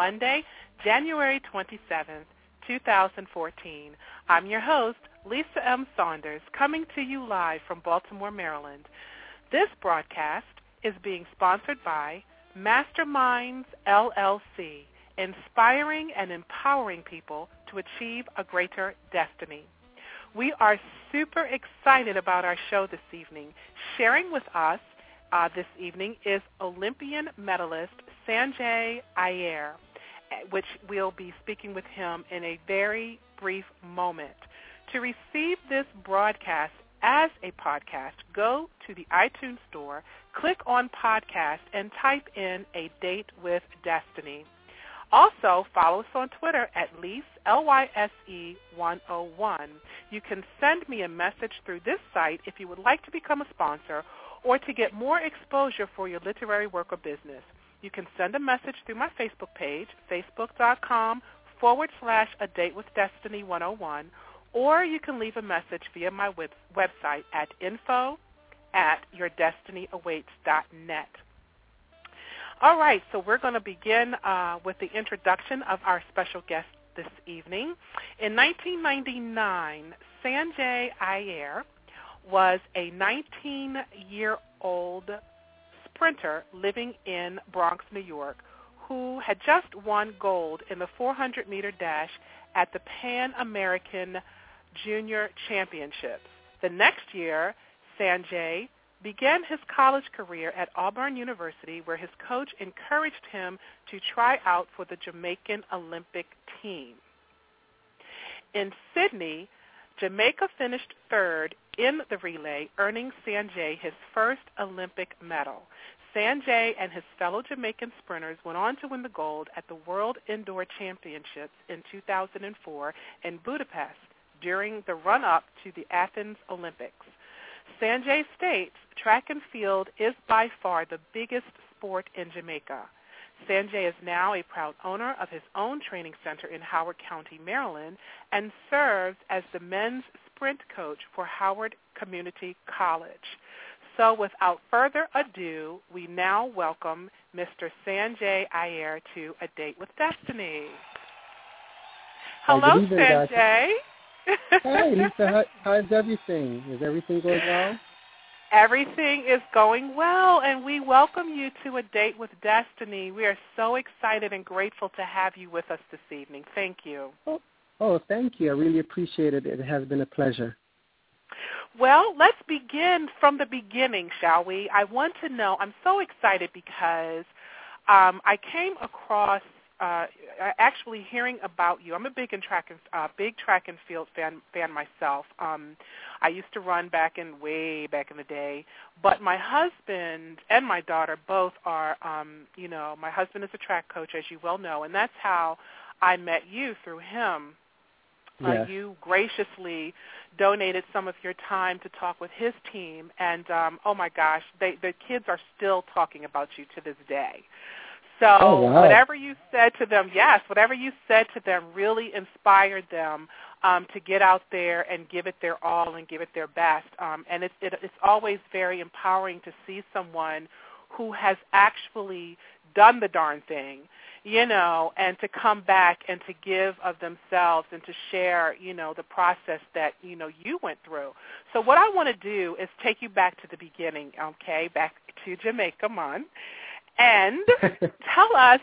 Monday, January 27th, 2014. I'm your host, Lisa M. Saunders, coming to you live from Baltimore, Maryland. This broadcast is being sponsored by Masterminds LLC, inspiring and empowering people to achieve a greater destiny. We are super excited about our show this evening. Sharing with us uh, this evening is Olympian medalist Sanjay Ayre, which we'll be speaking with him in a very brief moment. To receive this broadcast as a podcast, go to the iTunes Store, click on Podcast, and type in A Date with Destiny. Also, follow us on Twitter at Lise, L-Y-S-E 101. You can send me a message through this site if you would like to become a sponsor or to get more exposure for your literary work or business. You can send a message through my Facebook page, facebook.com forward slash a date with destiny 101, or you can leave a message via my web- website at info at yourdestinyawaits.net. All right, so we're going to begin uh, with the introduction of our special guest this evening. In 1999, Sanjay Ayre was a 19-year-old sprinter living in Bronx, New York, who had just won gold in the 400-meter dash at the Pan American Junior Championships. The next year, Sanjay began his college career at Auburn University, where his coach encouraged him to try out for the Jamaican Olympic team. In Sydney, Jamaica finished third in the relay, earning Sanjay his first Olympic medal. Sanjay and his fellow Jamaican sprinters went on to win the gold at the World Indoor Championships in 2004 in Budapest during the run-up to the Athens Olympics. Sanjay states track and field is by far the biggest sport in Jamaica. Sanjay is now a proud owner of his own training center in Howard County, Maryland, and serves as the men's sprint coach for Howard Community College. So without further ado, we now welcome Mr. Sanjay Ayre to A Date with Destiny. Hello, good evening. Sanjay. Hi, Lisa. How, how's everything? Is everything going well? Everything is going well, and we welcome you to A Date with Destiny. We are so excited and grateful to have you with us this evening. Thank you. Oh, thank you. I really appreciate it. It has been a pleasure. Well, let's begin from the beginning, shall we? I want to know, I'm so excited because um, I came across uh, actually hearing about you. I'm a big in track and uh, big track and field fan fan myself. Um, I used to run back in way back in the day, but my husband and my daughter both are. Um, you know, my husband is a track coach, as you well know, and that's how I met you through him. Uh, Yes. you graciously donated some of your time to talk with his team, and um, oh my gosh, they, the kids are still talking about you to this day. So Oh, wow. whatever you said to them, yes, whatever you said to them really inspired them um, to get out there and give it their all and give it their best. Um, and it's, it, it's always very empowering to see someone who has actually done the darn thing, you know, and to come back and to give of themselves and to share, you know, the process that, you know, you went through. So what I want to do is take you back to the beginning, okay, back to Jamaica, Mon, and tell us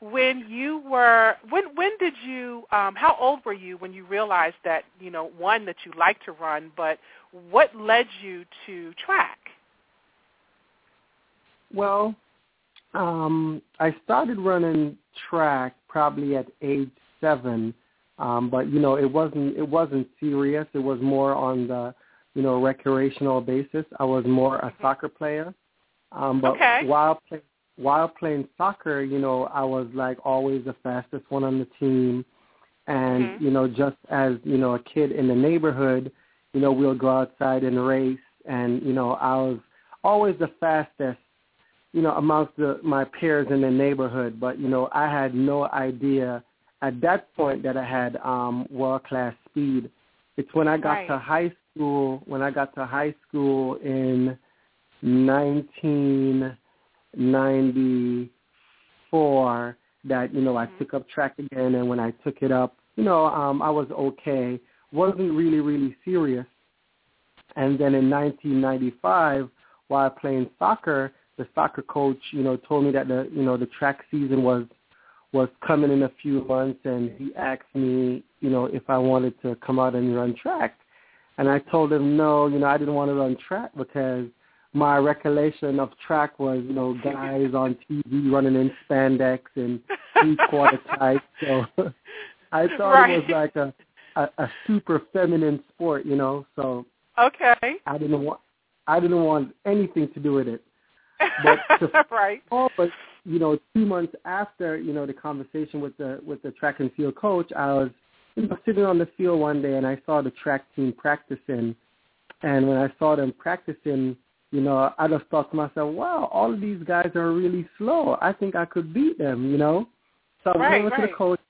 when you were when when did you um how old were you when you realized that you know one that you like to run but what led you to track? Well, um, I started running track probably at age seven, um, but you know it wasn't it wasn't serious. It was more on the you know recreational basis. I was more a soccer player, um, but Okay. while play, while playing soccer, you know I was like always the fastest one on the team, and Mhm. you know just as you know a kid in the neighborhood, you know we'll go outside and race, and you know I was always the fastest you know, amongst the, my peers in the neighborhood. But, you know, I had no idea at that point that I had um, world-class speed. It's when I got Right. to high school, when I got to high school in 1994 that, you know, I Mhm. took up track again. And when I took it up, you know, um, I was okay. Wasn't really, really serious. And then in 1995, while playing soccer, the soccer coach, you know, told me that the, you know, the track season was was coming in a few months, and he asked me, you know, if I wanted to come out and run track, and I told him no, you know, I didn't want to run track because my recollection of track was, you know, guys on TV running in spandex and three quarter tights. So I thought Right. it was like a, a a super feminine sport, you know. So okay I didn't want I didn't want anything to do with it. But right Oh, but you know, two months after you know the conversation with the with the track and field coach, I was you know, sitting on the field one day and I saw the track team practicing, and when I saw them practicing, you know, I just thought to myself, wow, all of these guys are really slow. I think I could beat them, you know. So I went Right, over to the coach.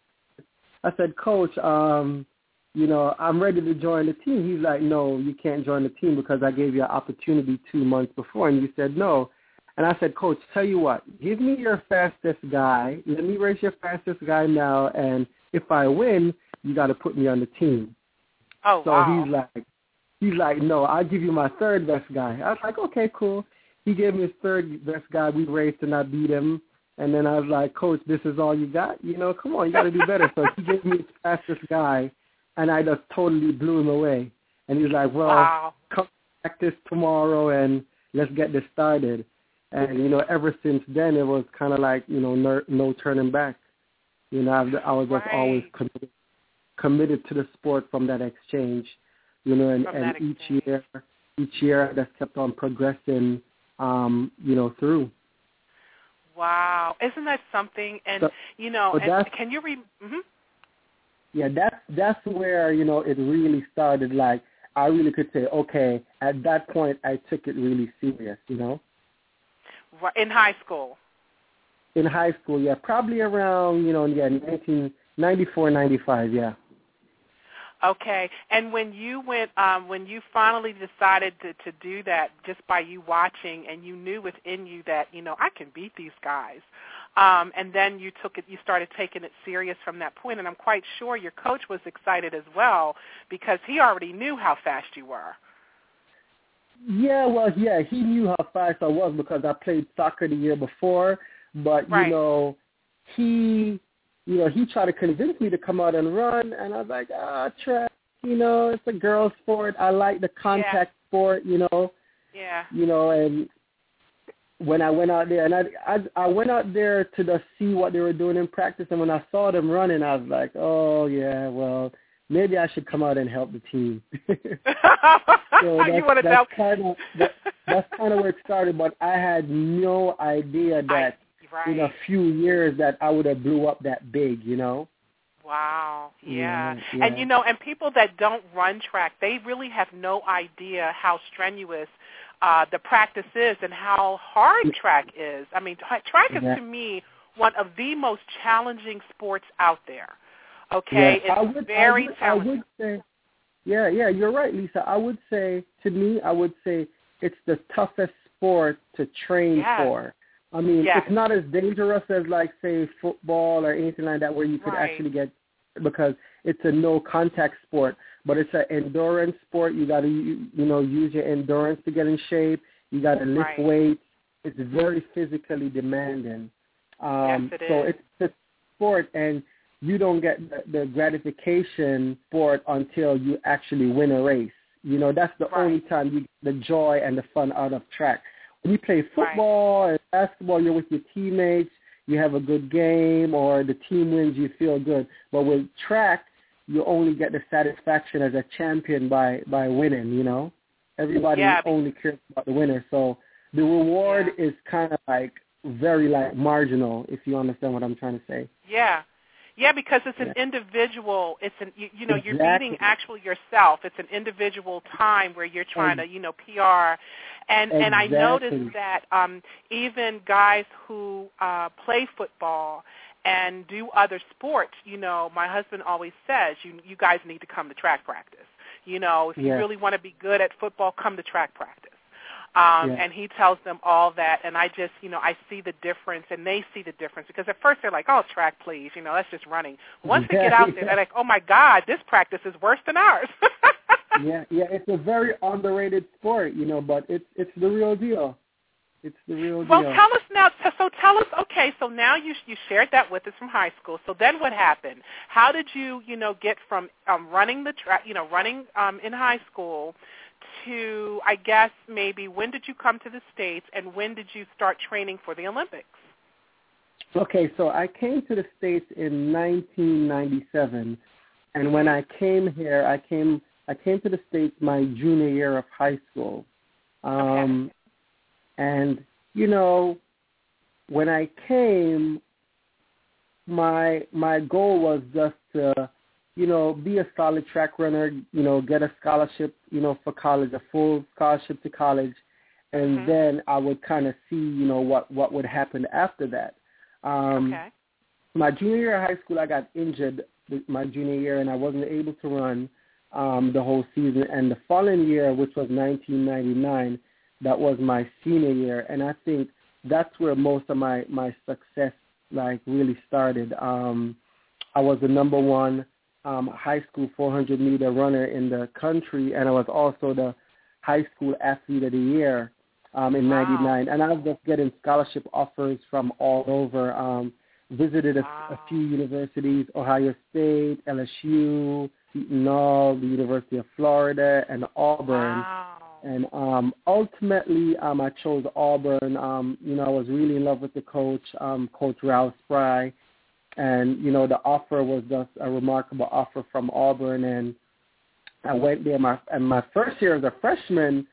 I said, Coach, um, you know, I'm ready to join the team. He's like, No, you can't join the team because I gave you an opportunity two months before, and you said no. And I said, Coach, tell you what, give me your fastest guy. Let me race your fastest guy now, and if I win, you got to put me on the team. oh So wow he's like, he's like, no, I'll give you my third best guy. I was like, okay, cool. He gave me his third best guy. We raced and I beat him. And then I was like, Coach, this is all you got? You know, come on, you got to do better. so he gave me his fastest guy, and I just totally blew him away. And he's like, well, wow come practice tomorrow and let's get this started. And you know, ever since then, it was kind of like you know, no, no turning back. You know, I've, I was just Right. always committed, committed to the sport from that exchange. You know, and, and each year, each year, I just kept on progressing. Um, you know, through. wow isn't that something and So- you know so and can you re mhm. Yeah, that's that's where you know it really started. Like I really could say, okay, at that point, I took it really serious. You know. In high school in high school, yeah, probably around, you know, yeah, 1994, 95, yeah. Okay. And when you went, um, when you finally decided to, to do that, just by you watching, and you knew within you that you know I can beat these guys, um, and then you took it, you started taking it serious from that point, and I'm quite sure your coach was excited as well because he already knew how fast you were. Yeah, well, yeah, he knew how fast I was because I played soccer the year before, but Right. you know, he, you know, he tried to convince me to come out and run, and I was like, ah, track, you know, it's a girl sport. I like the contact sport, you know, Yeah. you know, and when I went out there, and I, I I went out there to just see what they were doing in practice, and when I saw them running, I was like, oh yeah, well maybe I should come out and help the team. so that's, that's kind of that, that's kind of where it started, but I had no idea that right. in a few years that I would have blew up that big, you know. Wow. Yeah. Yeah, yeah. And you know, and people that don't run track, they really have no idea how strenuous uh the practice is and how hard track is. I mean, track is Yeah. to me one of the most challenging sports out there. Okay? Yeah, I It's would, very I would, I would say, yeah, yeah, you're right, Lisa. I would say, to me, I would say it's the toughest sport to train Yes. for. I mean, Yes. it's not as dangerous as, like, say, football or anything like that, where you could Right. actually get because it's a no contact sport. But it's an endurance sport. You got to, you, you know, use your endurance to get in shape. You got to lift Right. weights. It's very physically demanding. Um, Yes, it so is. it's a sport, and you don't get the, the gratification for it until you actually win a race. You know, that's the Right. only time you get the joy and the fun out of track. When you play football and basketball, you're with your teammates, you have a good game, or the team wins, you feel good. But with track, you only get the satisfaction as a champion by by winning. You know, everybody Yeah, only cares about the winner. So the reward is kind of like very like marginal, if you understand what I'm trying to say. Yeah. Yeah, because it's an Yeah. individual. It's an you, you know you're Exactly. beating actually yourself. It's an individual time where you're trying to you know PR, and and I noticed that um, even guys who uh, play football and do other sports, you know, my husband always says you you guys need to come to track practice. You know, if you really want to be good at football, come to track practice. Um, Yeah. And he tells them all that, and I just, you know, I see the difference, and they see the difference because at first they're like, "Oh, track, please," you know, that's just running. Once they get out there, they're like, "Oh my God, this practice is worse than ours." yeah, yeah, it's a very underrated sport, you know, but it's it's the real deal. It's the real Well, deal. Well, tell us now. So, so tell us. Okay, so now you you shared that with us from high school. So then what happened? How did you you know get from um, running the track, you know, running um, in high school to I guess maybe when did you come to the states and when did you start training for the Olympics? Okay, so I came to the States in 1997, and when I came here, I came I came to the States my junior year of high school, um, and you know, when I came, my my goal was just to, you know, be a solid track runner, you know, get a scholarship, you know, for college, a full scholarship to college, and Mhm. then I would kind of see, you know, what what would happen after that. Um, okay. my junior year of high school, I got injured my junior year, and I wasn't able to run um, the whole season. And the following year, which was 1999, that was my senior year, and I think that's where most of my my success like really started. Um, I was the number one um, high school 400 meter runner in the country, and I was also the high school athlete of the year um, in Wow. '99. And I was just getting scholarship offers from all over. Um, visited a, Wow. a few universities: Ohio State, LSU, Seton Hall, the University of Florida, and Auburn. Wow. And um, ultimately, um, I chose Auburn. Um, you know, I was really in love with the coach, um, Coach Ralph Spry. And, you know, the offer was just a remarkable offer from Auburn. And I went there. My, and my first year as a freshman,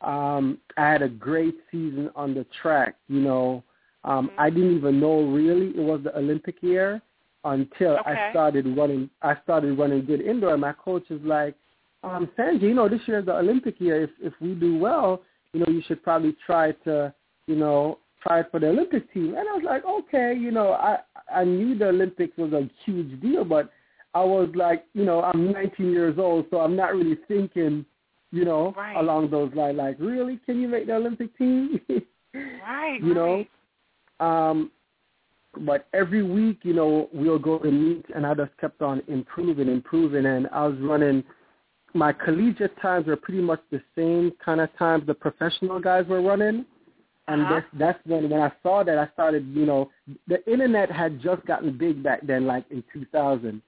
um, I had a great season on the track. You know, um, I didn't even know really it was the Olympic year until Okay. I started running. I started running good indoor. And my coach was like, um, Sanjay, you know, this year is the Olympic year. If if we do well, you know, you should probably try to, you know, try for the Olympic team. And I was like, okay, you know, I I knew the Olympics was a huge deal, but I was like, you know, I'm 19 years old, so I'm not really thinking, you know, Right. along those lines. Like, really, can you make the Olympic team? Right. you know, right. um, but every week, you know, we'll go to meet, and I just kept on improving, improving, and I was running. My collegiate times were pretty much the same kind of times the professional guys were running, and Uh-huh. that's that's when when I saw that I started, you know, the internet had just gotten big back then, like in 2000,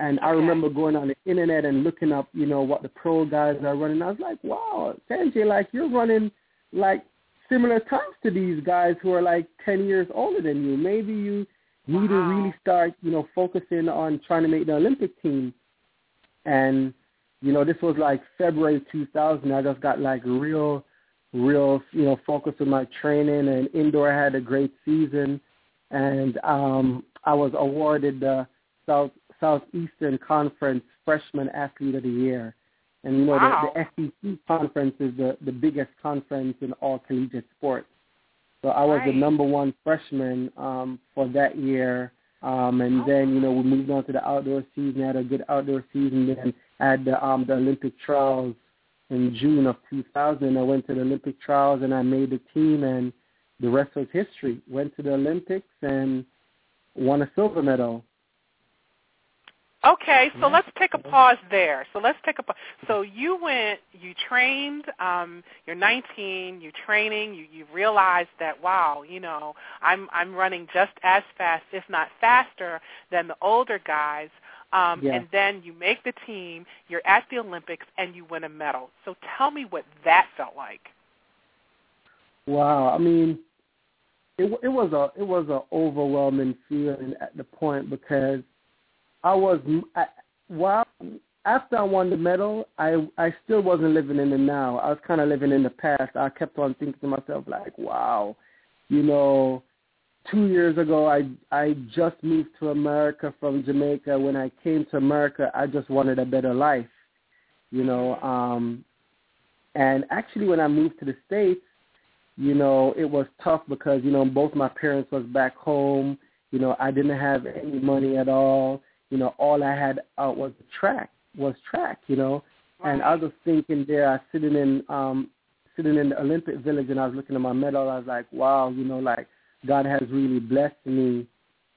and I remember going on the internet and looking up, you know, what the pro guys are running. I was like, wow, Sanjay, like you're running like similar times to these guys who are like 10 years older than you. Maybe you need to really start, you know, focusing on trying to make the Olympic team. And, you know, this was like February 2000. I just got like real, real, you know, focused with my training and indoor I had a great season. And um, I was awarded the South Southeastern Conference Freshman Athlete of the Year. And you know wow. the, the SEC conference is the the biggest conference in all collegiate sports. So I was right. the number one freshman um, for that year. Um, and then you know we moved on to the outdoor season. Had a good outdoor season. Then had the um, the Olympic trials in June of 2000. I went to the Olympic trials and I made the team, and the rest was history. Went to the Olympics and won a silver medal. Okay, so let's take a pause there. So let's take a pause. So you went, you trained. Um, you're 19. You're training. You you realized that wow, you know, I'm I'm running just as fast, if not faster, than the older guys. Um, Yeah. And then you make the team. You're at the Olympics and you win a medal. So tell me what that felt like. Wow, I mean, it it was a it was a overwhelming feeling at the point because I was I, while after I won the medal, I I still wasn't living in the now. I was kind of living in the past. I kept on thinking to myself like, wow, you know, two years ago I I just moved to America from Jamaica. When I came to America, I just wanted a better life, you know. Um, and actually, when I moved to the states, you know, it was tough because you know both my parents was back home. You know, I didn't have any money at all. You know, all I had out was track, was track. You know, and I was thinking there, I was sitting in um sitting in the Olympic Village, and I was looking at my medal. I was like, wow, you know, like God has really blessed me,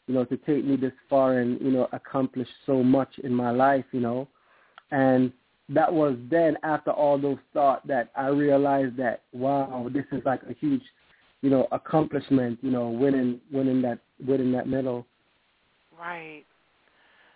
you know, to take me this far and you know accomplish so much in my life. You know, and that was then after all those thoughts that I realized that wow, this is like a huge, you know, accomplishment. You know, winning winning that winning that medal. Right.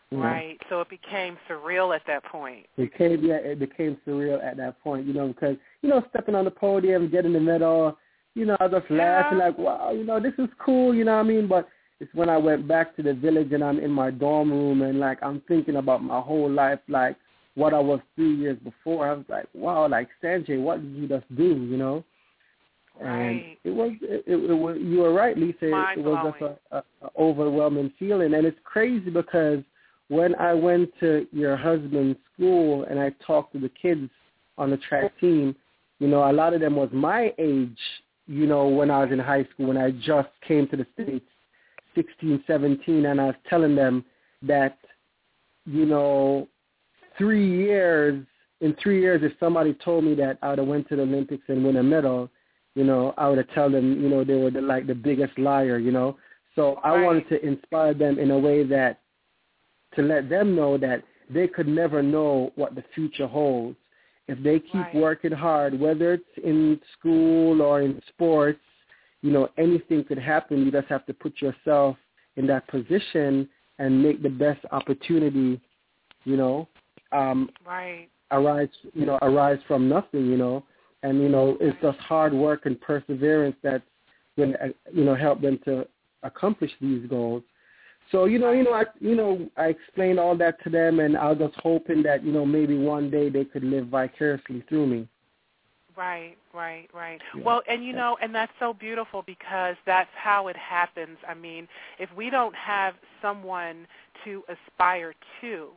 you know. Right. So it became surreal at that point. It became yeah, it became surreal at that point, you know, because you know, stepping on the podium, getting the medal, you know, I was just laughing like, wow, you know, this is cool, you know what I mean? But it's when I went back to the village and I'm in my dorm room and like I'm thinking about my whole life, like what I was three years before. I was like, wow, like Sanjay, what did you just do, you know? And Right. it was, it, it, it was, you were right, Lisa. It, it was just a, a, a overwhelming feeling, and it's crazy because when I went to your husband's school and I talked to the kids on the track team, you know, a lot of them was my age, you know, when I was in high school, when I just came to the States, 16, 17, and I was telling them that, you know, three years, in three years, if somebody told me that I would have went to the Olympics and win a medal, you know, I would have told them, you know, they were the, like the biggest liar, you know. So I Right. wanted to inspire them in a way that to let them know that they could never know what the future holds. If they keep Right. working hard, whether it's in school or in sports, you know, anything could happen. You just have to put yourself in that position and make the best opportunity, you know, um, Right. arise, you know, arise from nothing, you know. And, you know, it's just hard work and perseverance that's going to, you know, help them to accomplish these goals. So, you know, you know, I, you know, I explained all that to them, and I was just hoping that, you know, maybe one day they could live vicariously through me. Right, right, right. Yeah. Well, and you know, and that's so beautiful because that's how it happens. I mean, if we don't have someone to aspire to,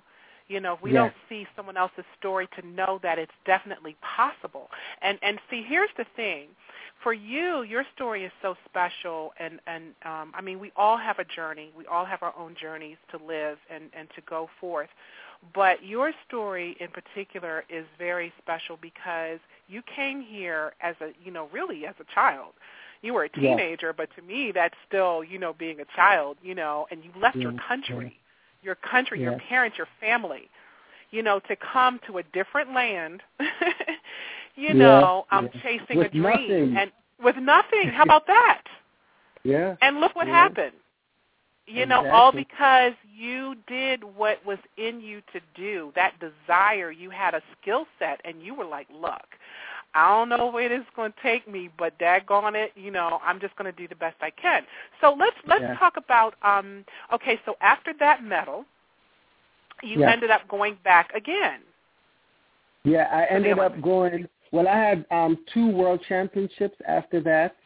you know, if we Yes. don't see someone else's story to know that it's definitely possible. And and see, here's the thing. For you, your story is so special and and um I mean, we all have a journey. We all have our own journeys to live and and to go forth. But your story in particular is very special because you came here as a, you know, really as a child. You were a Yeah. teenager, but to me that's still, you know, being a child, you know, and you left your country, your country, your parents, your family, you know, to come to a different land, you Yeah, know, um yeah. chasing With a dream nothing. and with nothing. How about that? Yeah. And look what happened. You know, all because you did what was in you to do, that desire, you had a skill set, and you were like, look, I don't know where this is going to take me, but daggone it, you know, I'm just going to do the best I can. So let's let's Yeah. talk about, um, okay, so after that medal, you Yeah. ended up going back again. Yeah, I ended up going. Well, I had um two world championships after that.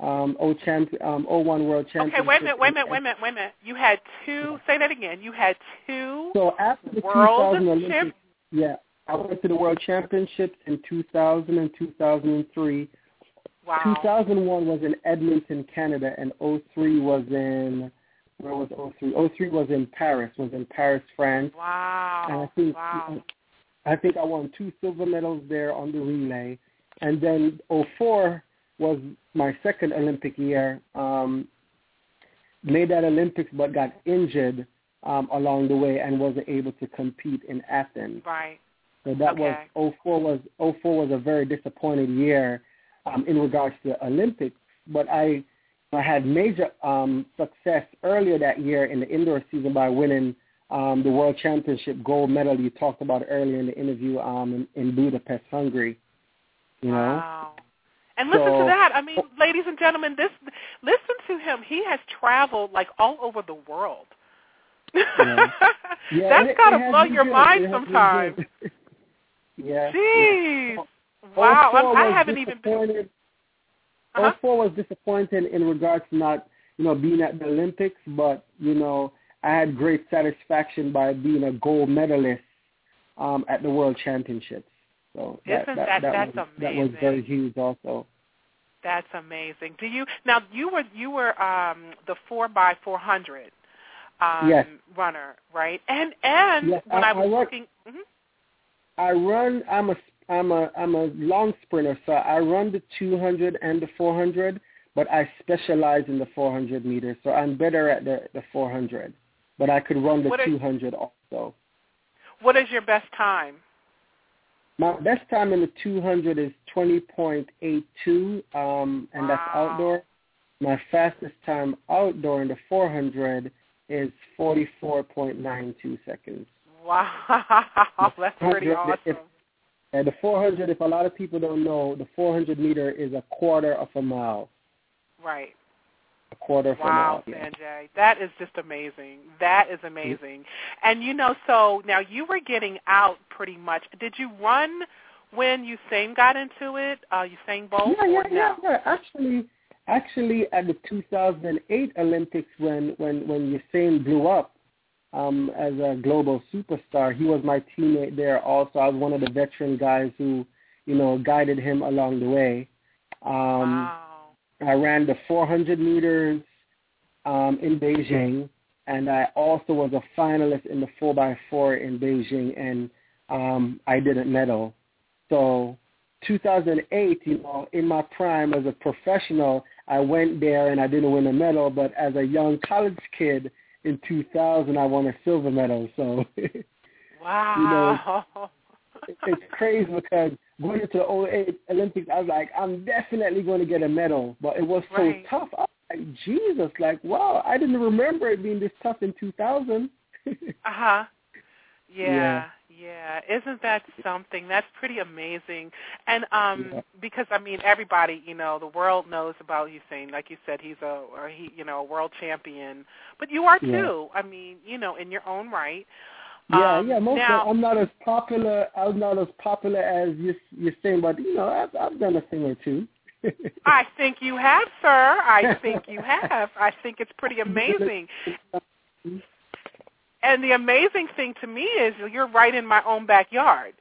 um, O champ, um, O1 World Championship. Okay, wait a minute, wait a minute, wait a minute, wait a minute. You had two. Say that again. You had two. So after the World 2000 Olympics, yeah, I went to the World Championships in 2000 and 2003. Wow. 2001 was in Edmonton, Canada, and 03 was in where was 03? 03 was in Paris, was in Paris, France. And I Wow. think Wow. I think I won two silver medals there on the relay, and then 04 was my second Olympic year. Um, made that Olympics, but got injured um, along the way and wasn't able to compete in Athens. Right. So that Okay. was 04 was 04 was a very disappointed year um, in regards to the Olympics. But I I had major um, success earlier that year in the indoor season by winning um, the World Championship gold medal you talked about earlier in the interview um, in, in Budapest, Hungary. You know, Wow. And listen So- to that. I mean, ladies and gentlemen, this listen to him. He has traveled like all over the world. Yeah. yeah, That's got to blow your good. mind It has been sometimes. yeah. Jeez. yeah. Wow. I haven't even been. Uh-huh. 04 was disappointed in regards to not, you know, being at the Olympics, but you know, I had great satisfaction by being a gold medalist um, at the World Championships. So that, Isn't that, that- that that's was, that was very huge, also. That's amazing. Do you now? You were you were um, the four by four hundred um, Yes. runner, right? And and Yes, when I- I, I was work- looking, mhm. I run. I'm a I'm a I'm a long sprinter, so I run the 200 and the 400, but I specialize in the 400 meters. So I'm better at the the 400, but I could run the What are- 200 also. what is your best time? My best time in the 200 is 20.82, um, and that's outdoor. My fastest time outdoor in the 400 is 44.92 seconds. Wow, that's pretty awesome. if- And the 400, if a lot of people don't know, the 400 meter is a quarter of a mile. Right. A quarter of a Wow, mile. Yeah. Sanjay, that is just amazing. That is amazing. And you know, so now you were getting out pretty much. Did you run when Usain got into it? Uh, Usain Bolt? Yeah, yeah, no? yeah, yeah. Actually, actually, at the 2008 Olympics, when when when Usain blew up um, as a global superstar, he was my teammate there. Also, I was one of the veteran guys who, you know, guided him along the way. Um, wow. I ran the 400 meters um, in Beijing, and I also was a finalist in the 4x4 in Beijing, and um, I didn't medal. So 2008, you know, in my prime as a professional, I went there and I didn't win a medal, but as a young college kid in 2000, I won a silver medal. So Wow. it's crazy because going into the 08 Olympics, I was like, I'm definitely going to get a medal, but it was so Right. tough. I was like, Jesus, like, wow, I didn't remember it being this tough in 2000. Uh-huh. Yeah, Yeah. Yeah. Isn't that something? That's pretty amazing. And um Yeah. because I mean everybody, you know, the world knows about Usain. Like you said, he's a or he, you know, a world champion. But you are Yeah. too. I mean, you know, in your own right. yeah, Um, yeah. Most now, I'm not as popular. I'm not as popular as you, you're saying, but you know, I've, I've done a thing or two. I think you have, sir. I think you have. I think it's pretty amazing. And the amazing thing to me is you're right in my own backyard.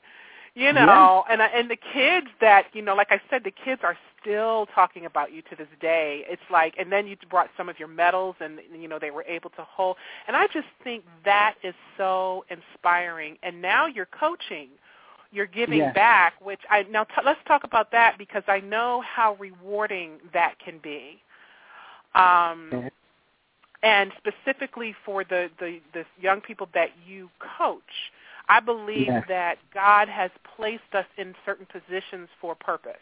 You know, and and the kids that you know, like I said, the kids are still talking about you to this day. It's like, and then you brought some of your medals, and you know they were able to hold. And I just think that is so inspiring. And now you're coaching, you're giving Yes. back, which I now t- let's talk about that because I know how rewarding that can be. Um. And specifically for the, the the young people that you coach, I believe Yes. that God has placed us in certain positions for purpose.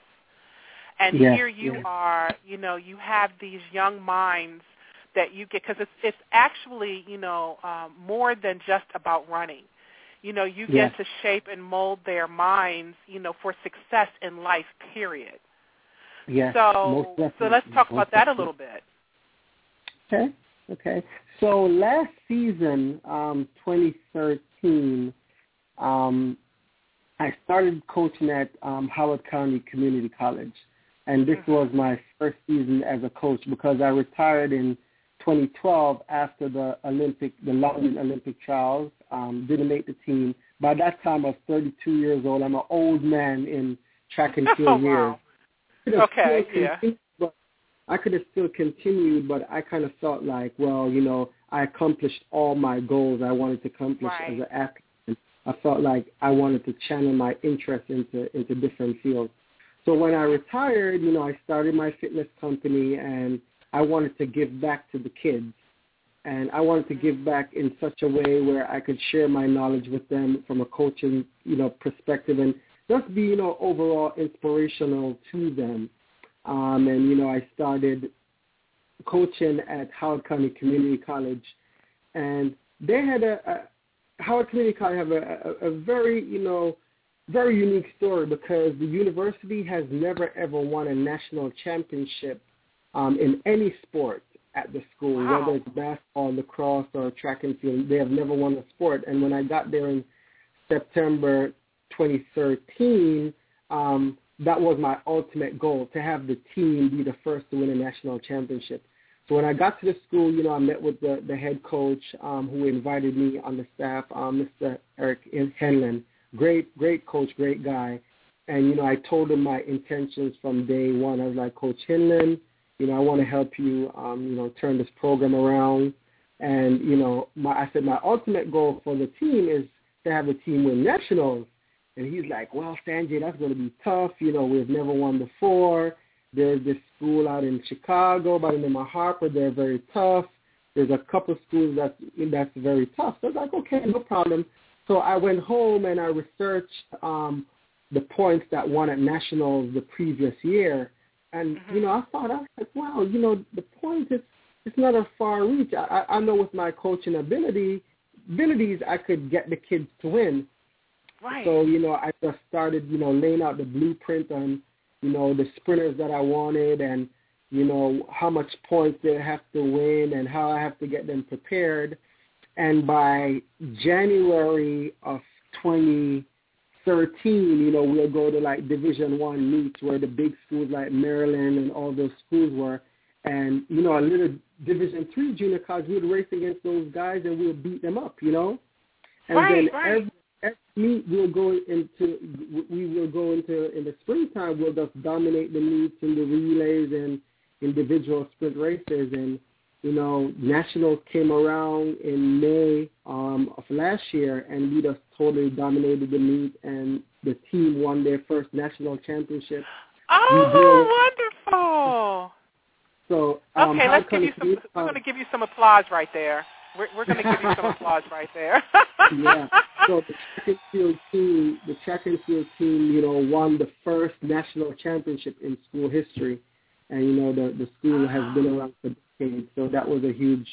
And Yes, here you yes. are, you know, you have these young minds that you get because it's it's actually, you know, um, more than just about running. You know, you get to shape and mold their minds, you know, for success in life. Period. yes. so, so let's talk about that a little bit. Okay. Okay. So last season, um, 2013, um, I started coaching at um, Howard County Community College. and this Mm-hmm. was my first season as a coach because I retired in 2012 after the Olympic, the London Olympic trials. Um, didn't make the team. By that time, I was 32 years old. I'm an old man in track and field Oh, years. wow. Have Okay, yeah. I could have still continued, but I kind of felt like, well, you know, I accomplished all my goals I wanted to accomplish Right. as an athlete. I felt like I wanted to channel my interest into into different fields. So when I retired, you know, I started my fitness company and I wanted to give back to the kids. And I wanted to mm-hmm. give back in such a way where I could share my knowledge with them from a coaching, you know, perspective and just be, you know, overall inspirational to them. Um, and, you know, I started coaching at Howard County Community College. And they had a, a Howard Community College have a, a, a very, you know, very unique story because the university has never ever won a national championship um, in any sport at the school, Wow. whether it's basketball, lacrosse, or track and field. They have never won a sport. And when I got there in September 2013, um, that was my ultimate goal to have the team be the first to win a national championship. So when I got to the school, you know, I met with the, the head coach um, who invited me on the staff, um, Mr. Eric Henlon. Great, great coach, great guy. And, you know, I told him my intentions from day one. I was like, Coach Henlon, you know, I want to help you, um, you know, turn this program around. And, you know, my, I said my ultimate goal for the team is to have the team win nationals. And he's like, well, Sanjay, that's going to be tough. You know, we've never won before. There's this school out in Chicago by the name of Harper. They're very tough. There's a couple schools that's that's very tough. So I was like, okay, no problem. So I went home and I researched um, the points that won at nationals the previous year. And you know, I thought I was like, wow, you know, the point is it's not a far reach. I I know with my coaching ability abilities, I could get the kids to win. Right. So, you know, I just started, you know, laying out the blueprint on, you know, the sprinters that I wanted and, you know, how much points they have to win and how I have to get them prepared. And by January of 2013, you know, we'll go to like Division One meets where the big schools like Maryland and all those schools were. And, you know, a little Division Three junior college, we would race against those guys and we would beat them up, you know? And Right, then right. every every meet we'll go into we will go into in the springtime we'll just dominate the meets and the relays and individual sprint races and you know nationals came around in May um, of last year and we just totally dominated the meet and the team won their first national championship. oh, wonderful. So um, Okay, let's give you some. Community We're going to give you some applause right there. We're, we're going to give you some applause right there. yeah. So the track field team, the track and field team, you know, won the first national championship in school history, and you know the the school has been around for decades. So that was a huge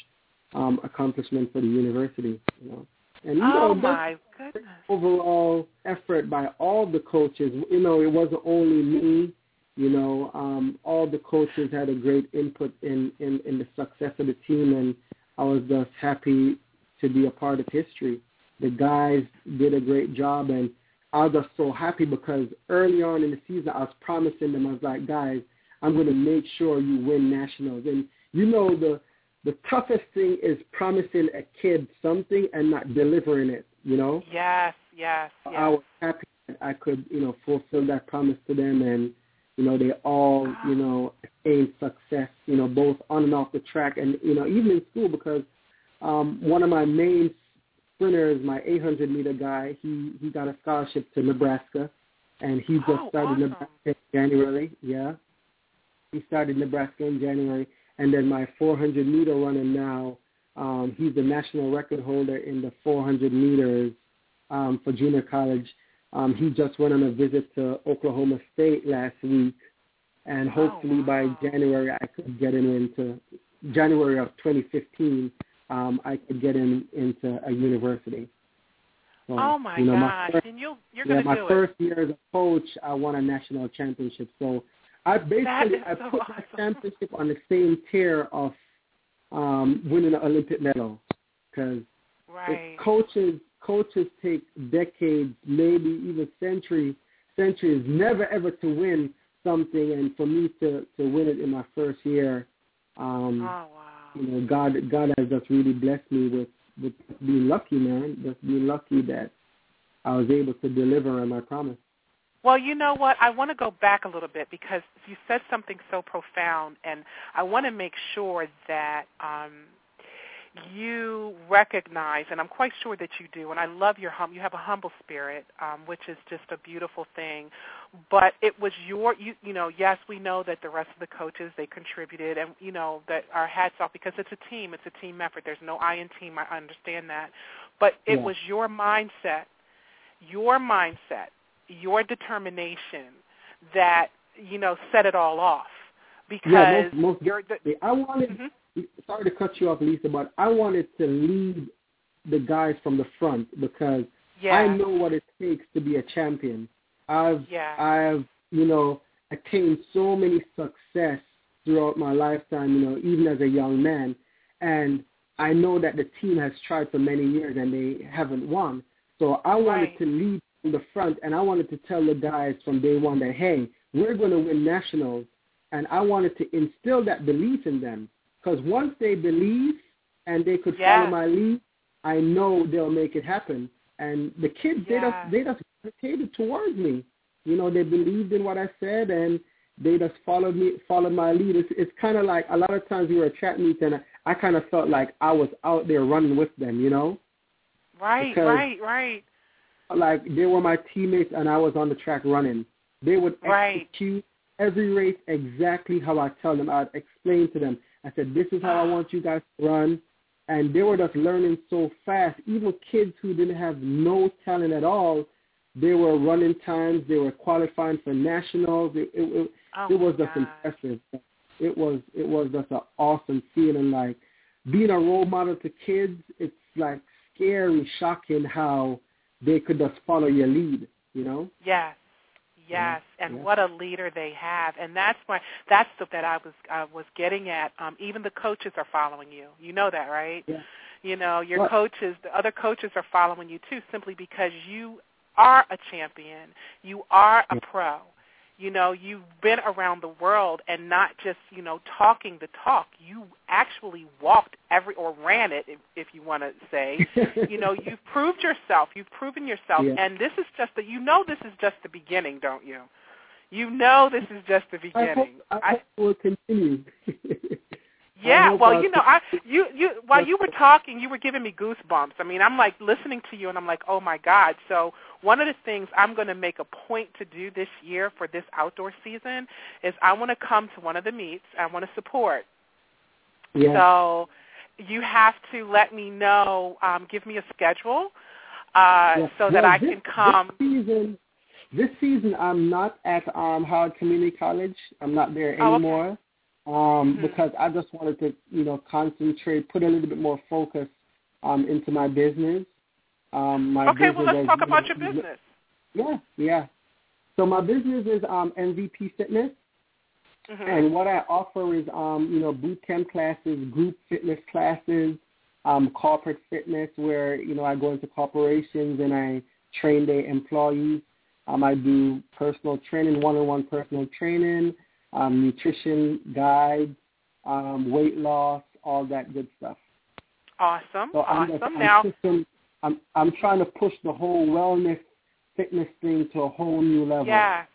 um, accomplishment for the university. You know, and you oh know, my goodness. overall effort by all the coaches. You know, it wasn't only me. You know, um, all the coaches had a great input in, in, in the success of the team, and I was just happy to be a part of history. The guys did a great job, and I was just so happy because early on in the season, I was promising them, I was like, guys, I'm going to make sure you win nationals. And you know, the the toughest thing is promising a kid something and not delivering it. You know. Yes, yes, I was happy that I could, you know, fulfill that promise to them, and you know, they all, you know, attained success, you know, both on and off the track, and you know, even in school because um, one of my main sprinters, my 800 meter guy, he he got a scholarship to Nebraska, and he just Oh, started awesome. Nebraska in January. Yeah, he started Nebraska in January, and then my 400 meter runner now, um, he's the national record holder in the 400 meters um, for junior college. Um, he just went on a visit to Oklahoma State last week, and hopefully by wow. January I could get him into January of 2015. Um, I could get him into a university. So, oh my you know, my gosh. first, and you you're yeah, going to do my first it. year as a coach, I won a national championship. So I basically I so put awesome. my championship on the same tier of um, winning an Olympic medal because Right. coaches coaches take decades, maybe even centuries, centuries, never ever to win something, and for me to to win it in my first year, um, Oh wow. you know, God God has just really blessed me with with being lucky, man. Just being lucky that I was able to deliver on my promise. Well, you know what? I want to go back a little bit because you said something so profound, and I want to make sure that um, you recognize, and I'm quite sure that you do, and I love your hum. You have a humble spirit, um, which is just a beautiful thing. But it was your, you, you know, yes, we know that the rest of the coaches they contributed, and you know that our hats off because it's a team, it's a team effort. There's no I in team. I understand that, but it Yeah. was your mindset, your mindset, your determination that you know set it all off because Yeah, most, most you're the. I wanted. Mhm. Sorry to cut you off, Lisa, but I wanted to lead the guys from the front because yeah I know what it takes to be a champion. I've Yeah. I've you know attained so many success throughout my lifetime. You know, even as a young man, and I know that the team has tried for many years and they haven't won. So I wanted Right. to lead from the front, and I wanted to tell the guys from day one that hey, we're going to win nationals, and I wanted to instill that belief in them because once they believe and they could Yeah. follow my lead, I know they'll make it happen. And the kids, they Yeah. just they just gravitated towards me. You know, they believed in what I said, and they just followed me, followed my lead. It's, it's kind of like a lot of times we were at chat meets, and I, I kind of felt like I was out there running with them. You know, right because- right right like they were my teammates, and I was on the track running. They would Right. execute every race exactly how I tell them. I'd explain to them. I said, "This is how I want you guys to run." And they were just learning so fast. Even kids who didn't have no talent at all, they were running times. They were qualifying for nationals. It, it, it, oh it was just gosh. impressive. It was it was just an awesome feeling. Like being a role model to kids, it's like scary, shocking how they could just follow your lead. You know? Yes. Yes, and yeah. what a leader they have, and that's why that's the that I was I was getting at. Um, even the coaches are following you. You know that, right? You know your Well- coaches, the other coaches are following you too, simply because you are a champion. You are a pro. You know, you've been around the world and not just you know talking the talk. You actually walked every or ran it, if, if you want to say. you know, you've proved yourself. You've proven yourself, Yeah. and this is just the. You know, this is just the beginning, don't you? You know, this is just the I beginning. hope, I hope it will continue. yeah, well, you know, I you you while you were talking, you were giving me goosebumps. I mean, I'm like listening to you, and I'm like, oh my god. So one of the things I'm going to make a point to do this year for this outdoor season is I want to come to one of the meets. I want to support. yeah. So you have to let me know, um, give me a schedule, uh, Yeah. so that Well, I this- can come. This season, this season I'm not at um, Howard Community College. I'm not there Oh, okay. Um, Mhm. because I just wanted to, you know, concentrate, put a little bit more focus um, into my business. Um, my Okay, well, business let's as- talk about your business. Yeah, yeah. So my business is um, MVP Fitness. Mhm. And what I offer is, um, you know, boot camp classes, group fitness classes, um, corporate fitness, where you know I go into corporations and I train their employees. Um, I do personal training, one-on-one personal training, um, nutrition guides, um, weight loss, all that good stuff. Awesome, So I'm, awesome. just, I'm, now, pushing, I'm I'm trying to push the whole wellness fitness thing to a whole new level. Yeah.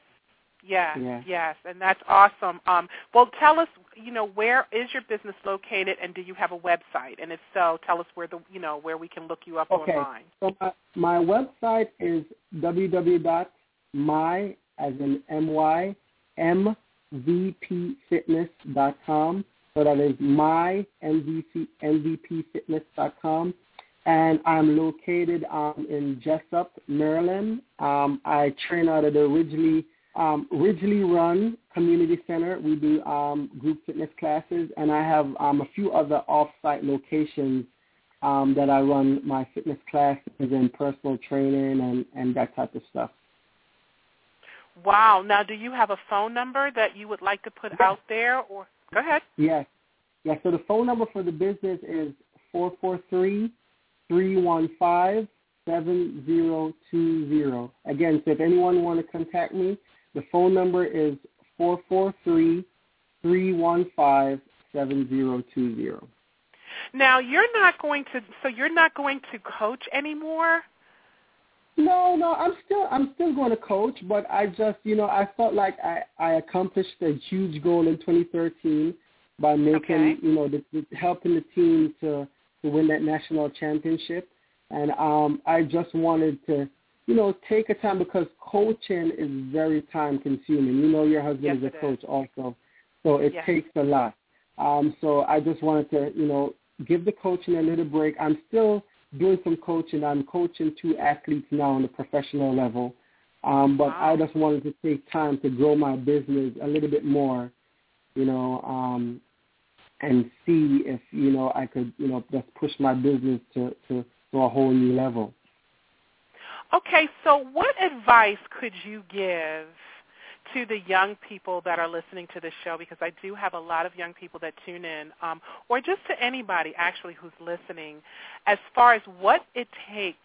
yes, Yeah. yes, and that's awesome. Um, well, tell us, you know, where is your business located, and do you have a website? And if so, tell us where the, you know, where we can look you up Okay. online. So my, my website is www.my as in my mvpfitness.com. So that is my MVP, mvpfitness.com. And I'm located um, in Jessup, Maryland. Um, I train out of the Ridgely um, Ridgely Run Community Center. We do um, group fitness classes, and I have um, a few other off-site locations um, that I run my fitness classes and personal training and, and that type of stuff. Wow. Now, do you have a phone number that you would like to put Yeah. out there, or go ahead? Yes. Yes. So the phone number for the business is four four three three one five seven zero two zero. Again, so if anyone want to contact me, the phone number is four four three three one five seven zero two zero. Now you're not going to. So you're not going to coach anymore. No, no, I'm still I'm still going to coach, but I just you know I felt like I I accomplished a huge goal in 2013 by making Okay. you know the, the, helping the team to to win that national championship, and um I just wanted to you know take a time because coaching is very time consuming. You know your husband Yes, is a it is. coach also, so it Yes. takes a lot. Um, so I just wanted to you know give the coaching a little break. I'm still doing some coaching. I'm coaching two athletes now on the professional level. Um, but Wow. I just wanted to take time to grow my business a little bit more, you know, um, and see if, you know, I could, you know, just push my business to, to, to a whole new level. Okay, so what advice could you give to the young people that are listening to this show? Because I do have a lot of young people that tune in, um, or just to anybody actually who's listening, as far as what it takes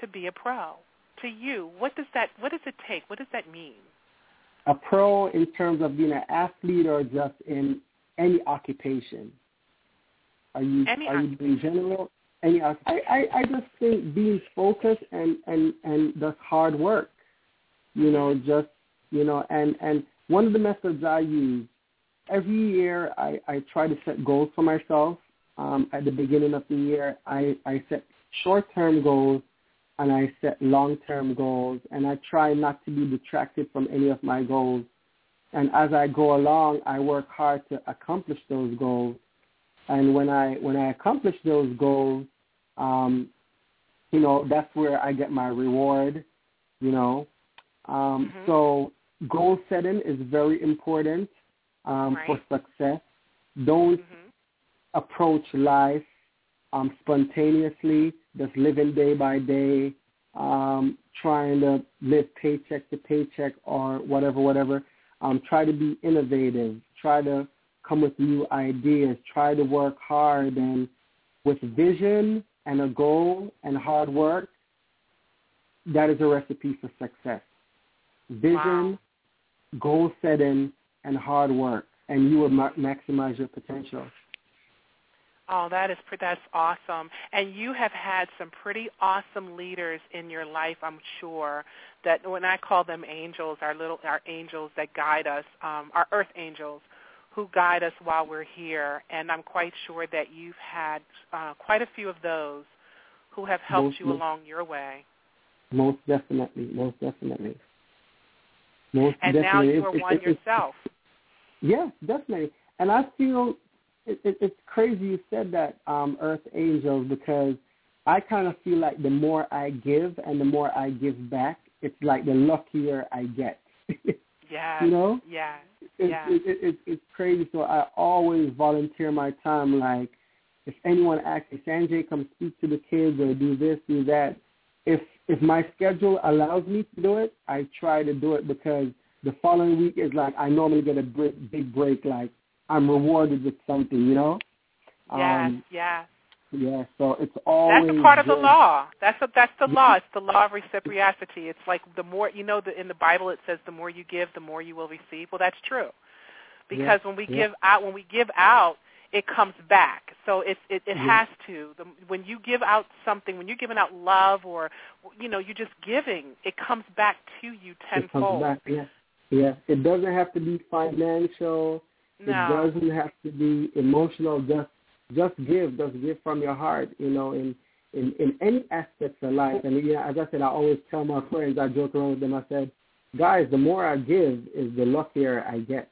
to be a pro. To you, what does that? What does it take? What does that mean? A pro in terms of being an athlete or just in any occupation? Are you Any are you in general? Any I, I I just think being focused and and and just hard work. You know, just you know, and and one of the methods I use every year, I I try to set goals for myself. Um, at the beginning of the year, I I set short term goals and I set long term goals, and I try not to be detracted from any of my goals. And as I go along, I work hard to accomplish those goals. And when I when I accomplish those goals, um, you know, that's where I get my reward. You know, um, Mhm. so goal setting is very important um, for success. Don't hmm approach life um, spontaneously, just living day by day, um, trying to live paycheck to paycheck or whatever, whatever. Um, try to be innovative. Try to come with new ideas. Try to work hard and with vision and a goal and hard work, that is a recipe for success. Vision, Wow. Goal setting, and hard work, and you will ma- maximize your potential. Oh, that is that's awesome. And you have had some pretty awesome leaders in your life, I'm sure. That when I call them angels, our little our angels that guide us, um, our earth angels, who guide us while we're here. And I'm quite sure that you've had uh, quite a few of those who have helped Most- you most- along your way. Most definitely, most definitely. Most And now you are it- one it- yourself. Yeah, definitely. And I feel it, it, it's crazy you said that, um, Earth Angels, because I kind of feel like the more I give and the more I give back, it's like the luckier I get. Yes. you know? Yes. It's, Yes. it, it, it, it's crazy. So I always volunteer my time. Like, if anyone asks me, Sanjay, come speak to the kids or do this, do that. If if my schedule allows me to do it, I try to do it because the following week is like I normally get a big, big break. Like I'm rewarded with something, you know. Yes. Um, yes. yeah. So it's always That's a part of the law. That's a, that's the Yeah. law. It's the law of reciprocity. It's like the more you know. The, in the Bible, it says the more you give, the more you will receive. Well, that's true, because when we yeah. give out, when we give out, it comes back. So it it, it has to. The, when you give out something, when you're giving out love, or you know, you're just giving, it comes back to you It comes tenfold. back. Yeah. Yeah. It doesn't have to be financial. No. It doesn't have to be emotional. Just just give. Just give from your heart. You know, in in in any aspects of life. And yeah, as I said, I always tell my friends. I joke around with them. I said, guys, the more I give, is the luckier I get.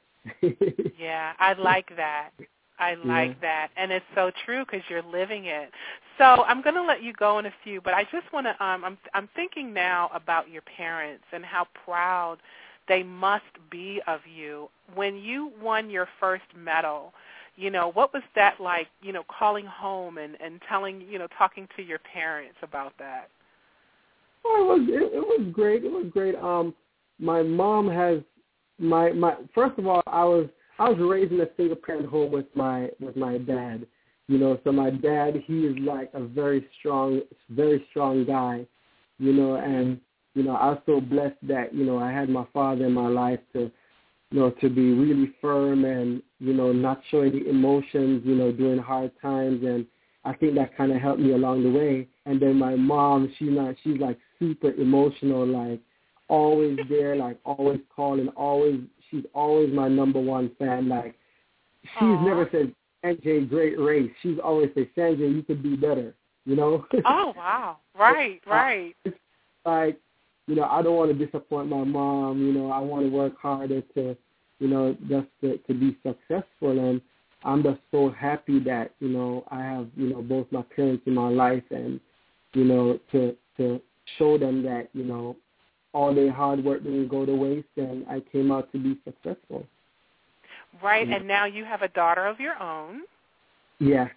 Yeah, I like that. I like Yeah. that, and it's so true because you're living it. So I'm going to let you go in a few, but I just want to. Um, I'm I'm thinking now about your parents and how proud they must be of you when you won your first medal. You know, what was that like? You know, calling home and and telling you know talking to your parents about that. Oh, it was it, it was great. It was great. Um, my mom has my my. First of all, I was I was raised in a single parent home with my with my dad. You know, so my dad he is like a very strong, very strong guy. You know, and you know I was so blessed that you know I had my father in my life to you know, to be really firm and, you know, not show any emotions, you know, during hard times. And I think that kind of helped me along the way. And then my mom, she's not, she's like super emotional, like always there, like always calling, always, she's always my number one fan. Like she's Aww. never said, Sanjay, great race. She's always said, Sanjay, you could be better, you know? Oh, wow. Right, uh, right. Like, you know, I don't want to disappoint my mom. You know, I want to work harder to, you know, just to, to be successful. And I'm just so happy that, you know, I have, you know, both my parents in my life and, you know, to to show them that, you know, all their hard work didn't go to waste and I came out to be successful. Right, Yeah. and now you have a daughter of your own. Yes.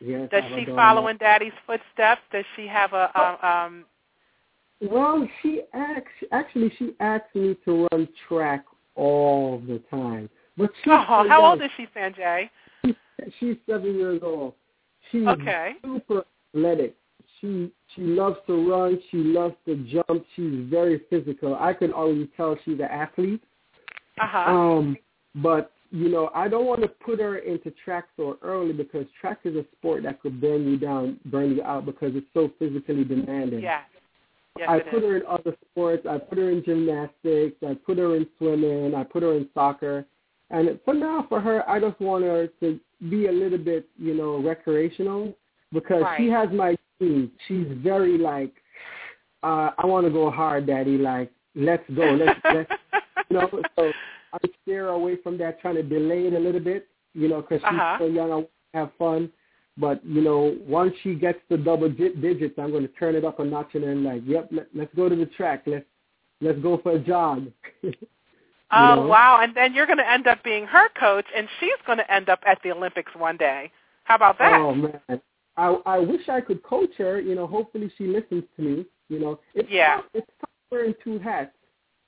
Yes. Does she follow in Daddy's footsteps? Does she have a, a um Well, she act, actually she asked me to run track all the time. But she's Oh, how old is she, Sanjay? She's seven years old. She's Okay. super athletic. She she loves to run. She loves to jump. She's very physical. I can already tell she's an athlete. Uh-huh. Um, but you know, I don't want to put her into track so early because track is a sport that could burn you down, burn you out because it's so physically demanding. yes. Yes, I put is. her in other sports. I put her in gymnastics. I put her in swimming. I put her in soccer. And for now, for her, I just want her to be a little bit, you know, recreational because she has my genes. She's very like, uh, I want to go hard, daddy. Like, let's go. Let's, let's you know. So I steer away from that, trying to delay it a little bit, you know, because she's Uh-huh. so young. I want to have fun. But you know, once she gets to double di- digits, I'm going to turn it up a notch and then like, yep, let, let's go to the track. Let's let's go for a jog. oh, know? wow. And then you're going to end up being her coach, and she's going to end up at the Olympics one day. How about that? oh man, I I wish I could coach her. You know, hopefully she listens to me. You know, it's Yeah. tough, it's tough wearing two hats.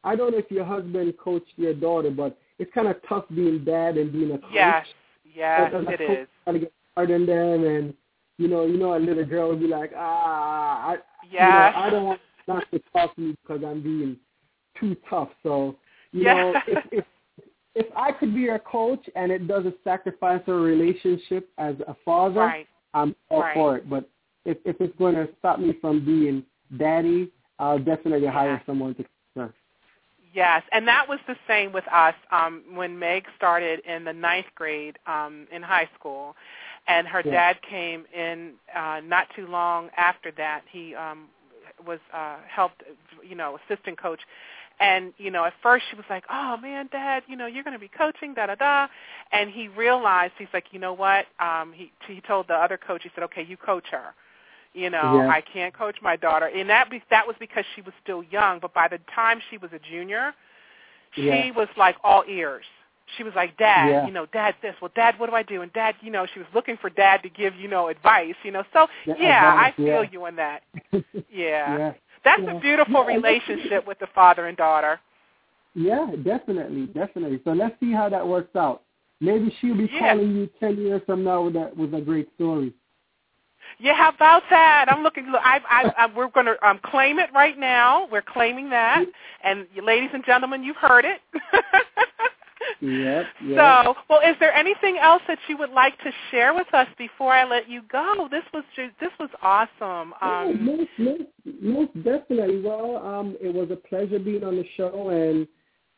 I don't know if your husband coached your daughter, but it's kind of tough being dad and being a coach. yes. Yes, it is. Gotta get harder than them, and you know, you know, a little girl would be like, ah, I, you know, I don't want not to talk to me because I'm being too tough. So, you Yeah. know, if, if if I could be a coach and it doesn't sacrifice our relationship as a father, Right. I'm all Right. for it. But if if it's going to stop me from being daddy, I'll definitely hire someone to. Uh, Yes, and that was the same with us um, when Meg started in the ninth grade um, in high school, and her Yeah. dad came in uh, not too long after that. He um, was uh, helped, you know, assistant coach, and you know, at first she was like, "Oh man, Dad, you know, you're going to be coaching, da da da," and he realized he's like, "You know what?" Um, he he told the other coach, he said, "Okay, you coach her." You know, Yeah. I can't coach my daughter, and that be, that was because she was still young. But by the time she was a junior, she Yeah. was like all ears. She was like, Dad, Yeah. you know, Dad this. Well, Dad, what do I do? And Dad, you know, she was looking for Dad to give, you know, advice. You know, so Yeah, yeah, I feel yeah. you on that. Yeah. That's Yeah. a beautiful Yeah, relationship with the father and daughter. Yeah, definitely, definitely. So let's see how that works out. Maybe she'll be Yeah. calling you ten years from now with that with a great story. Yeah, how about that? I'm looking. Look, I, I, I, we're going to um, claim it right now. We're claiming that, and ladies and gentlemen, you've heard it. Yep. yep. So, well, is there anything else that you would like to share with us before I let you go? This was just, this was awesome. Oh, Um, most, most, most definitely. Well, um, it was a pleasure being on the show, and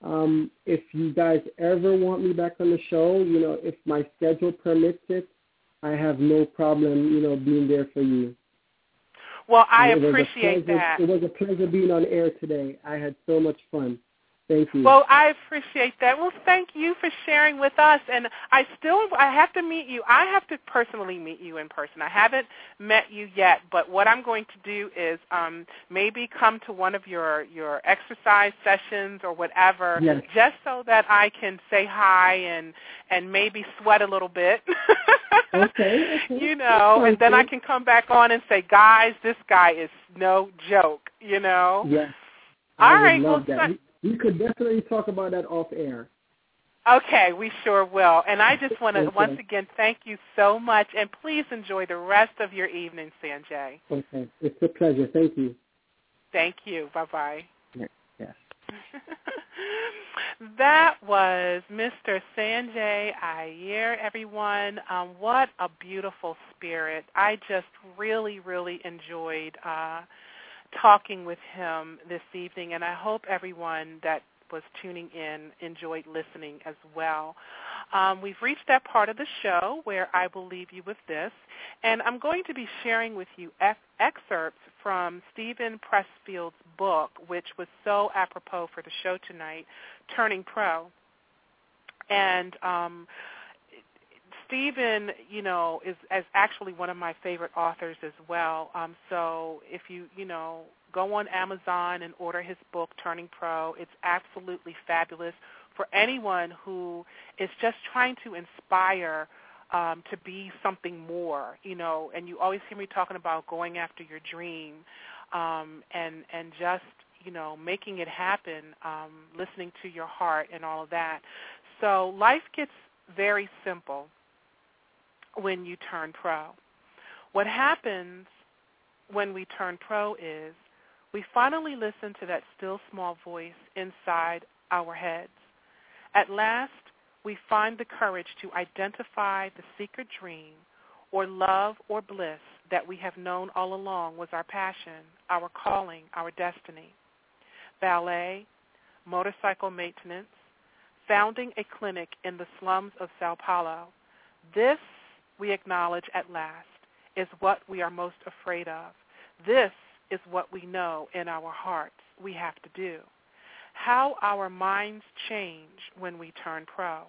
um, if you guys ever want me back on the show, you know, if my schedule permits it, I have no problem, you know, being there for you. well, I It was a appreciate pleasure- that. It was a pleasure being on air today. I had so much fun. Thank you. Well, I appreciate that. Well, thank you for sharing with us. And I still, I have to meet you. I have to personally meet you in person. I haven't met you yet, but what I'm going to do is um, maybe come to one of your your exercise sessions or whatever, Yes. just so that I can say hi and and maybe sweat a little bit. Okay, okay. You know, and then I can come back on and say, guys, this guy is no joke. You know. Yes. All I love well, We, could definitely talk about that off air. Okay, we sure will. And I just want to Okay. once again thank you so much, and please enjoy the rest of your evening, Sanjay. Okay. It's a pleasure. Thank you. Thank you. Bye bye. Yes. That was Mr. Sanjay Ayre, everyone. Um, what a beautiful spirit. I just really, really enjoyed uh, talking with him this evening, and I hope everyone that was tuning in enjoyed listening as well. Um, we've reached that part of the show where I will leave you with this, and I'm going to be sharing with you ex- excerpts from Steven Pressfield's book, which was so apropos for the show tonight, Turning Pro. And um, Steven, you know, is as actually one of my favorite authors as well. Um, so if you, you know, go on Amazon and order his book, Turning Pro, it's absolutely fabulous for anyone who is just trying to inspire um, to be something more, you know. And you always hear me talking about going after your dream, um, and and just you know making it happen, um, listening to your heart and all of that. So life gets very simple when you turn pro. What happens when we turn pro is we finally listen to that still small voice inside our heads. At last, we find the courage to identify the secret dream or love or bliss that we have known all along was our passion, our calling, our destiny. Ballet, motorcycle maintenance, founding a clinic in the slums of Sao Paulo. This we acknowledge at last, is what we are most afraid of. This is what we know in our hearts we have to do. How our minds change when we turn pro.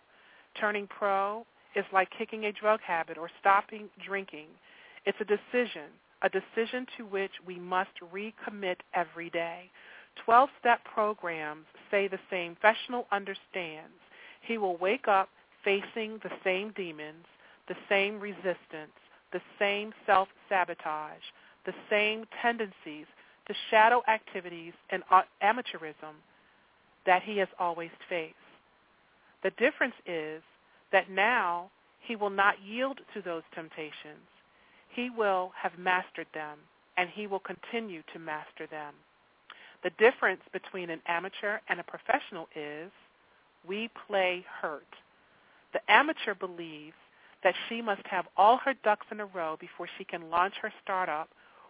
Turning pro is like kicking a drug habit or stopping drinking. It's a decision, a decision to which we must recommit every day. 12-step programs say the same professional understands. He will wake up facing the same demons, the same resistance, the same self-sabotage, the same tendencies to shadow activities and amateurism that he has always faced. The difference is that now he will not yield to those temptations. He will have mastered them, and he will continue to master them. The difference between an amateur and a professional is we play hurt. The amateur believes that she must have all her ducks in a row before she can launch her startup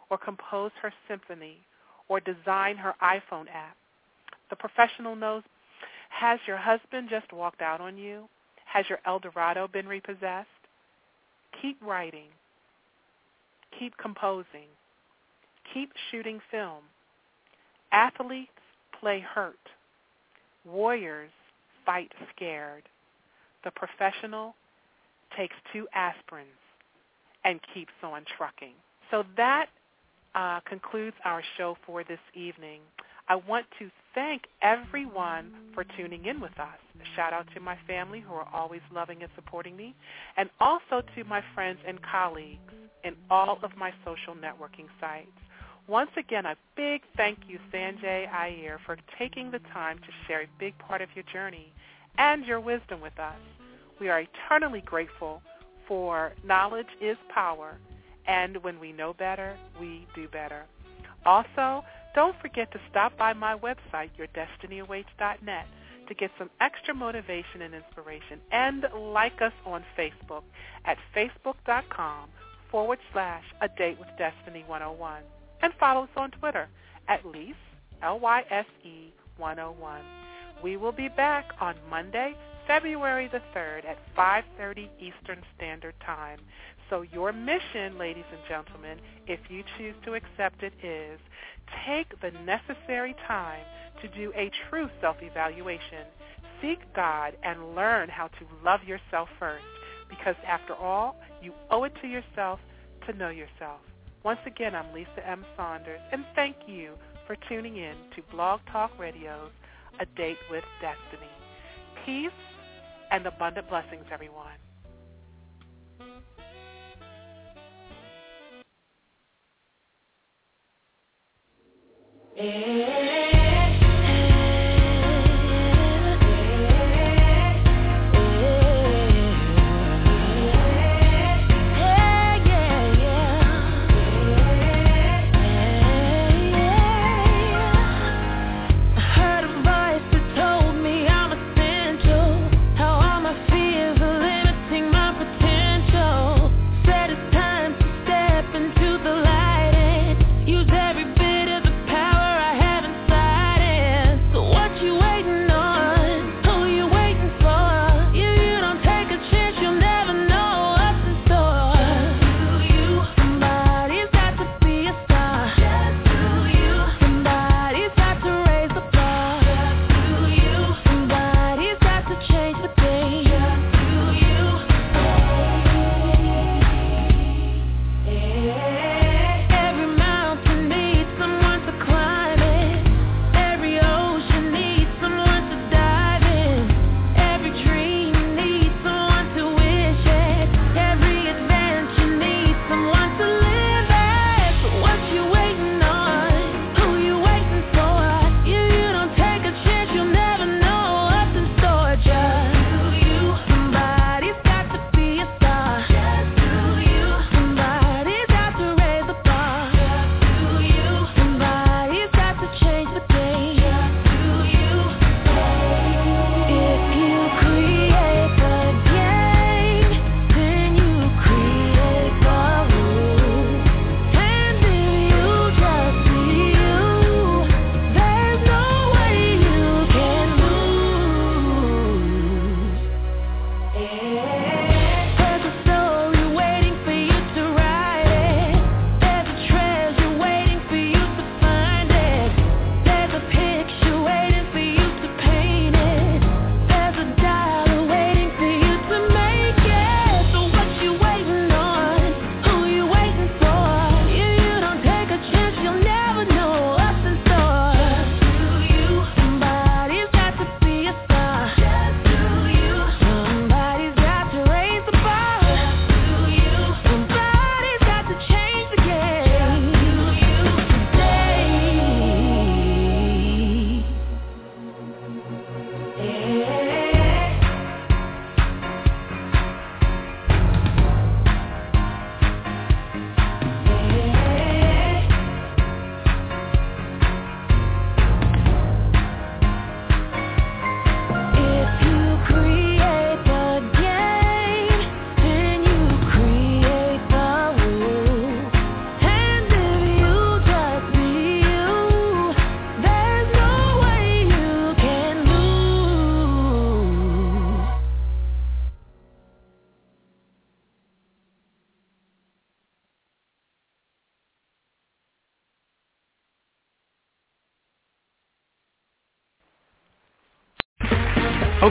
or compose her symphony or design her iPhone app. The professional knows, has your husband just walked out on you? Has your El Dorado been repossessed? Keep writing. Keep composing. Keep shooting film. Athletes play hurt. Warriors fight scared. The professional takes two aspirins and keeps on trucking. So that uh, concludes our show for this evening. I want to thank everyone for tuning in with us. A shout out to my family who are always loving and supporting me, and also to my friends and colleagues in all of my social networking sites. Once again, a big thank you, Sanjay Ayre, for taking the time to share a big part of your journey and your wisdom with us. We are eternally grateful for knowledge is power, and when we know better, we do better. Also, don't forget to stop by my website, yourdestinyawaits.net, to get some extra motivation and inspiration, and like us on Facebook at facebook.com forward slash a date with destiny 101. And follow us on Twitter at Lise, L-Y-S-E 101. We will be back on Monday, February the 3rd at 5.30 Eastern Standard Time. So your mission, ladies and gentlemen, if you choose to accept it, is take the necessary time to do a true self-evaluation. Seek God and learn how to love yourself first because after all, you owe it to yourself to know yourself. Once again, I'm Lisa M. Saunders, and thank you for tuning in to Blog Talk Radio's A Date with Destiny. Peace and abundant blessings, everyone. I